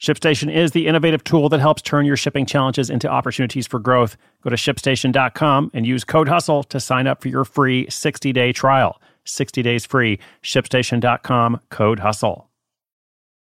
ShipStation is the innovative tool that helps turn your shipping challenges into opportunities for growth. Go to shipstation.com and use code HUSTLE to sign up for your free 60 day trial. 60 days free. ShipStation.com, code HUSTLE.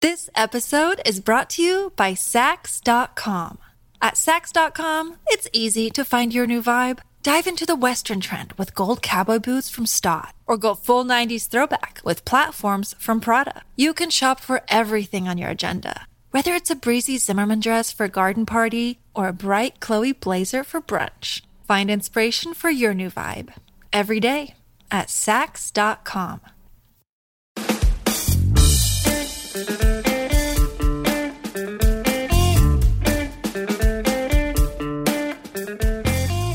This episode is brought to you by Saks.com. At Saks.com, it's easy to find your new vibe. Dive into the Western trend with gold cowboy boots from Staud, or go full 90s throwback with platforms from Prada. You can shop for everything on your agenda whether it's a breezy Zimmermann dress for a garden party or a bright Chloe blazer for brunch, find inspiration for your new vibe every day at Saks.com.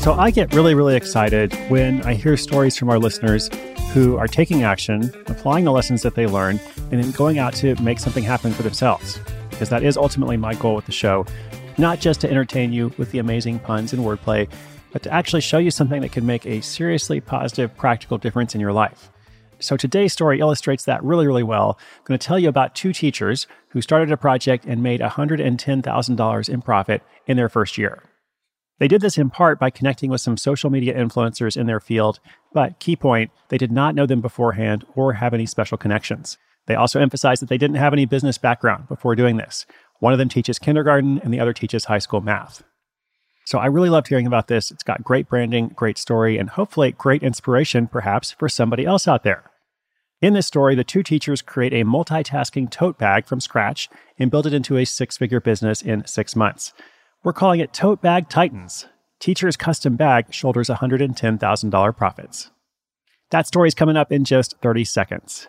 So I get really, really excited when I hear stories from our listeners who are taking action, applying the lessons that they learn, and then going out to make something happen for themselves because that is ultimately my goal with the show. Not just to entertain you with the amazing puns and wordplay, but to actually show you something that can make a seriously positive, practical difference in your life. So today's story illustrates that really, really well. I'm going to tell you about two teachers who started a project and made $110,000 in profit in their first year. They did this in part by connecting with some social media influencers in their field, but key point, they did not know them beforehand or have any special connections. They also emphasize that they didn't have any business background before doing this. One of them teaches kindergarten and the other teaches high school math. So I really loved hearing about this. It's got great branding, great story, and hopefully great inspiration perhaps for somebody else out there. In this story, the two teachers create a multitasking tote bag from scratch and build it into a six figure business in six months. We're calling it Tote Bag Titans. Teacher's custom bag shoulders $110,000 profits. That story is coming up in just 30 seconds.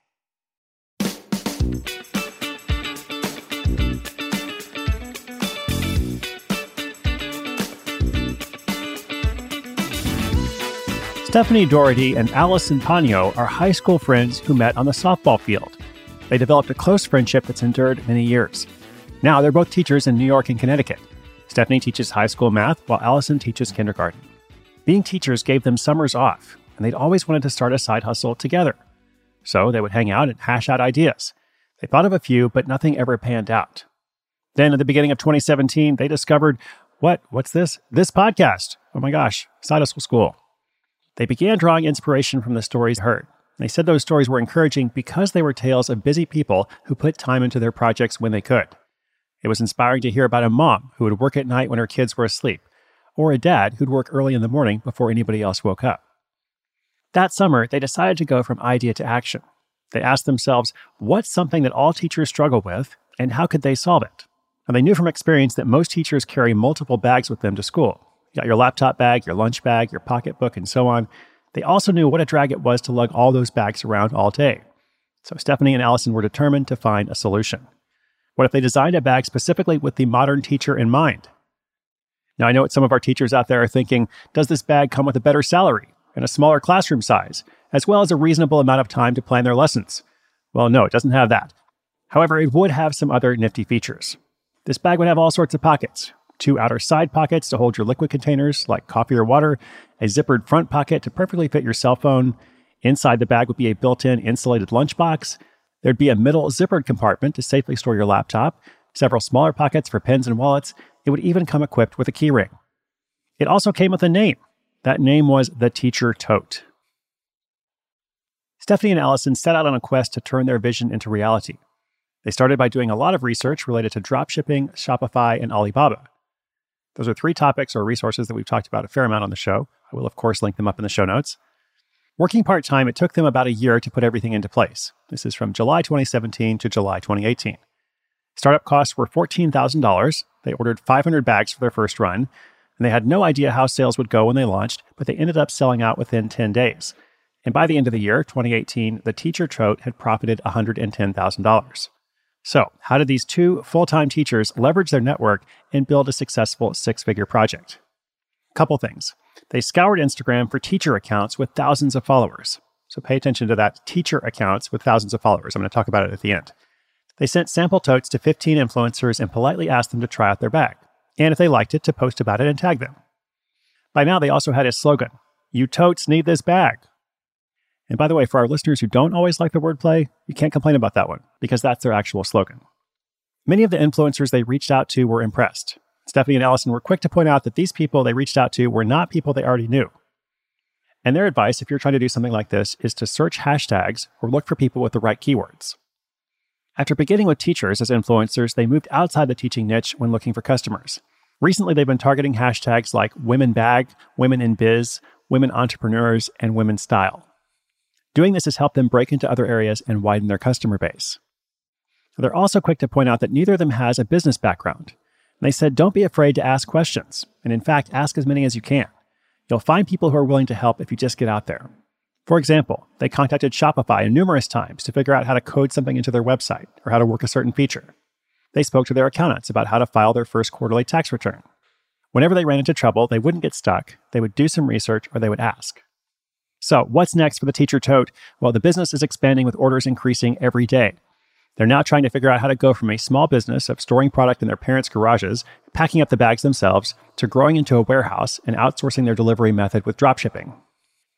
Stephanie Doherty and Allison Pagno are high school friends who met on the softball field. They developed a close friendship that's endured many years. Now they're both teachers in New York and Connecticut. Stephanie teaches high school math while Allison teaches kindergarten. Being teachers gave them summers off, and they'd always wanted to start a side hustle together. So they would hang out and hash out ideas. They thought of a few, but nothing ever panned out. Then at the beginning of 2017, they discovered what? What's this? This podcast. Oh my gosh, Side Hustle School. They began drawing inspiration from the stories heard. They said those stories were encouraging because they were tales of busy people who put time into their projects when they could. It was inspiring to hear about a mom who would work at night when her kids were asleep, or a dad who'd work early in the morning before anybody else woke up. That summer, they decided to go from idea to action. They asked themselves, what's something that all teachers struggle with, and how could they solve it? And they knew from experience that most teachers carry multiple bags with them to school. You got your laptop bag, your lunch bag, your pocketbook, and so on. They also knew what a drag it was to lug all those bags around all day. So Stephanie and Allison were determined to find a solution. What if they designed a bag specifically with the modern teacher in mind? Now, I know what some of our teachers out there are thinking does this bag come with a better salary and a smaller classroom size, as well as a reasonable amount of time to plan their lessons? Well, no, it doesn't have that. However, it would have some other nifty features. This bag would have all sorts of pockets two outer side pockets to hold your liquid containers like coffee or water, a zippered front pocket to perfectly fit your cell phone. Inside the bag would be a built in insulated lunchbox. There'd be a middle zippered compartment to safely store your laptop, several smaller pockets for pens and wallets. It would even come equipped with a keyring. It also came with a name. That name was the Teacher Tote. Stephanie and Allison set out on a quest to turn their vision into reality. They started by doing a lot of research related to dropshipping, Shopify, and Alibaba. Those are three topics or resources that we've talked about a fair amount on the show. I will, of course, link them up in the show notes. Working part time, it took them about a year to put everything into place. This is from July 2017 to July 2018. Startup costs were $14,000. They ordered 500 bags for their first run, and they had no idea how sales would go when they launched, but they ended up selling out within 10 days. And by the end of the year, 2018, the teacher tote had profited $110,000. So, how did these two full time teachers leverage their network and build a successful six figure project? Couple things. They scoured Instagram for teacher accounts with thousands of followers. So, pay attention to that teacher accounts with thousands of followers. I'm going to talk about it at the end. They sent sample totes to 15 influencers and politely asked them to try out their bag, and if they liked it, to post about it and tag them. By now, they also had a slogan You totes need this bag. And by the way, for our listeners who don't always like the wordplay, you can't complain about that one because that's their actual slogan. Many of the influencers they reached out to were impressed. Stephanie and Allison were quick to point out that these people they reached out to were not people they already knew. And their advice, if you're trying to do something like this, is to search hashtags or look for people with the right keywords. After beginning with teachers as influencers, they moved outside the teaching niche when looking for customers. Recently, they've been targeting hashtags like women bag, women in biz, women entrepreneurs, and women style. Doing this has helped them break into other areas and widen their customer base. They're also quick to point out that neither of them has a business background. they said, don't be afraid to ask questions, and in fact, ask as many as you can. You'll find people who are willing to help if you just get out there. For example, they contacted Shopify numerous times to figure out how to code something into their website or how to work a certain feature. They spoke to their accountants about how to file their first quarterly tax return. Whenever they ran into trouble, they wouldn't get stuck, they would do some research or they would ask. So, what's next for the teacher tote? Well, the business is expanding with orders increasing every day. They're now trying to figure out how to go from a small business of storing product in their parents' garages, packing up the bags themselves, to growing into a warehouse and outsourcing their delivery method with dropshipping.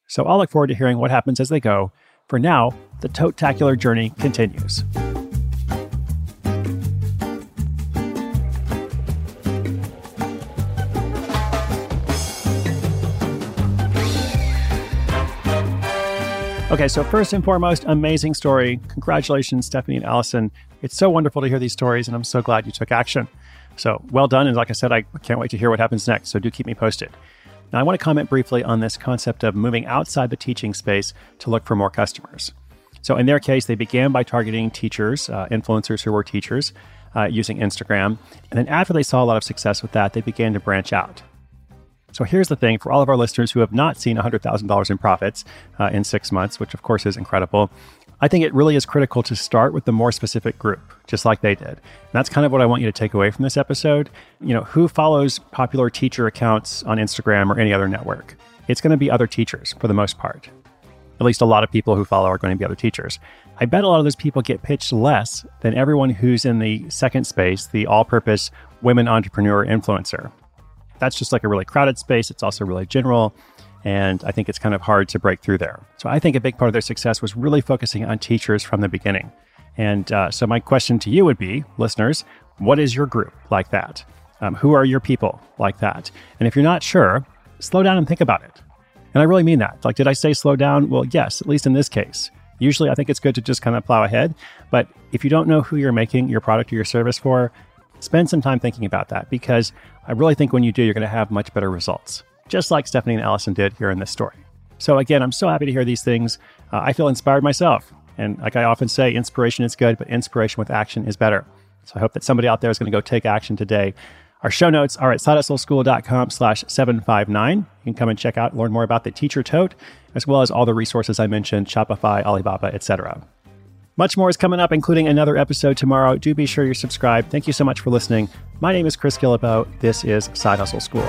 So I'll look forward to hearing what happens as they go. For now, the tote-tacular journey continues. Okay, so first and foremost, amazing story. Congratulations, Stephanie and Allison. It's so wonderful to hear these stories, and I'm so glad you took action. So well done. And like I said, I can't wait to hear what happens next. So do keep me posted. Now, I want to comment briefly on this concept of moving outside the teaching space to look for more customers. So, in their case, they began by targeting teachers, uh, influencers who were teachers, uh, using Instagram. And then, after they saw a lot of success with that, they began to branch out. So here's the thing for all of our listeners who have not seen $100,000 in profits uh, in six months, which of course is incredible, I think it really is critical to start with the more specific group, just like they did. And that's kind of what I want you to take away from this episode. You know, who follows popular teacher accounts on Instagram or any other network? It's going to be other teachers for the most part. At least a lot of people who follow are going to be other teachers. I bet a lot of those people get pitched less than everyone who's in the second space, the all purpose women entrepreneur influencer that's just like a really crowded space. It's also really general. And I think it's kind of hard to break through there. So I think a big part of their success was really focusing on teachers from the beginning. And uh, so my question to you would be, listeners, what is your group like that? Um, who are your people like that? And if you're not sure, slow down and think about it. And I really mean that. Like, did I say slow down? Well, yes, at least in this case. Usually, I think it's good to just kind of plow ahead. But if you don't know who you're making your product or your service for, spend some time thinking about that because I really think when you do, you're going to have much better results, just like Stephanie and Allison did here in this story. So, again, I'm so happy to hear these things. Uh, I feel inspired myself. And like I often say, inspiration is good, but inspiration with action is better. So I hope that somebody out there is going to go take action today. Our show notes are at sidehustleschool.com slash 759. You can come and check out, learn more about the teacher tote, as well as all the resources I mentioned, Shopify, Alibaba, etc. Much more is coming up, including another episode tomorrow. Do be sure you're subscribed. Thank you so much for listening. My name is Chris Guillebeau. This is Side Hustle School.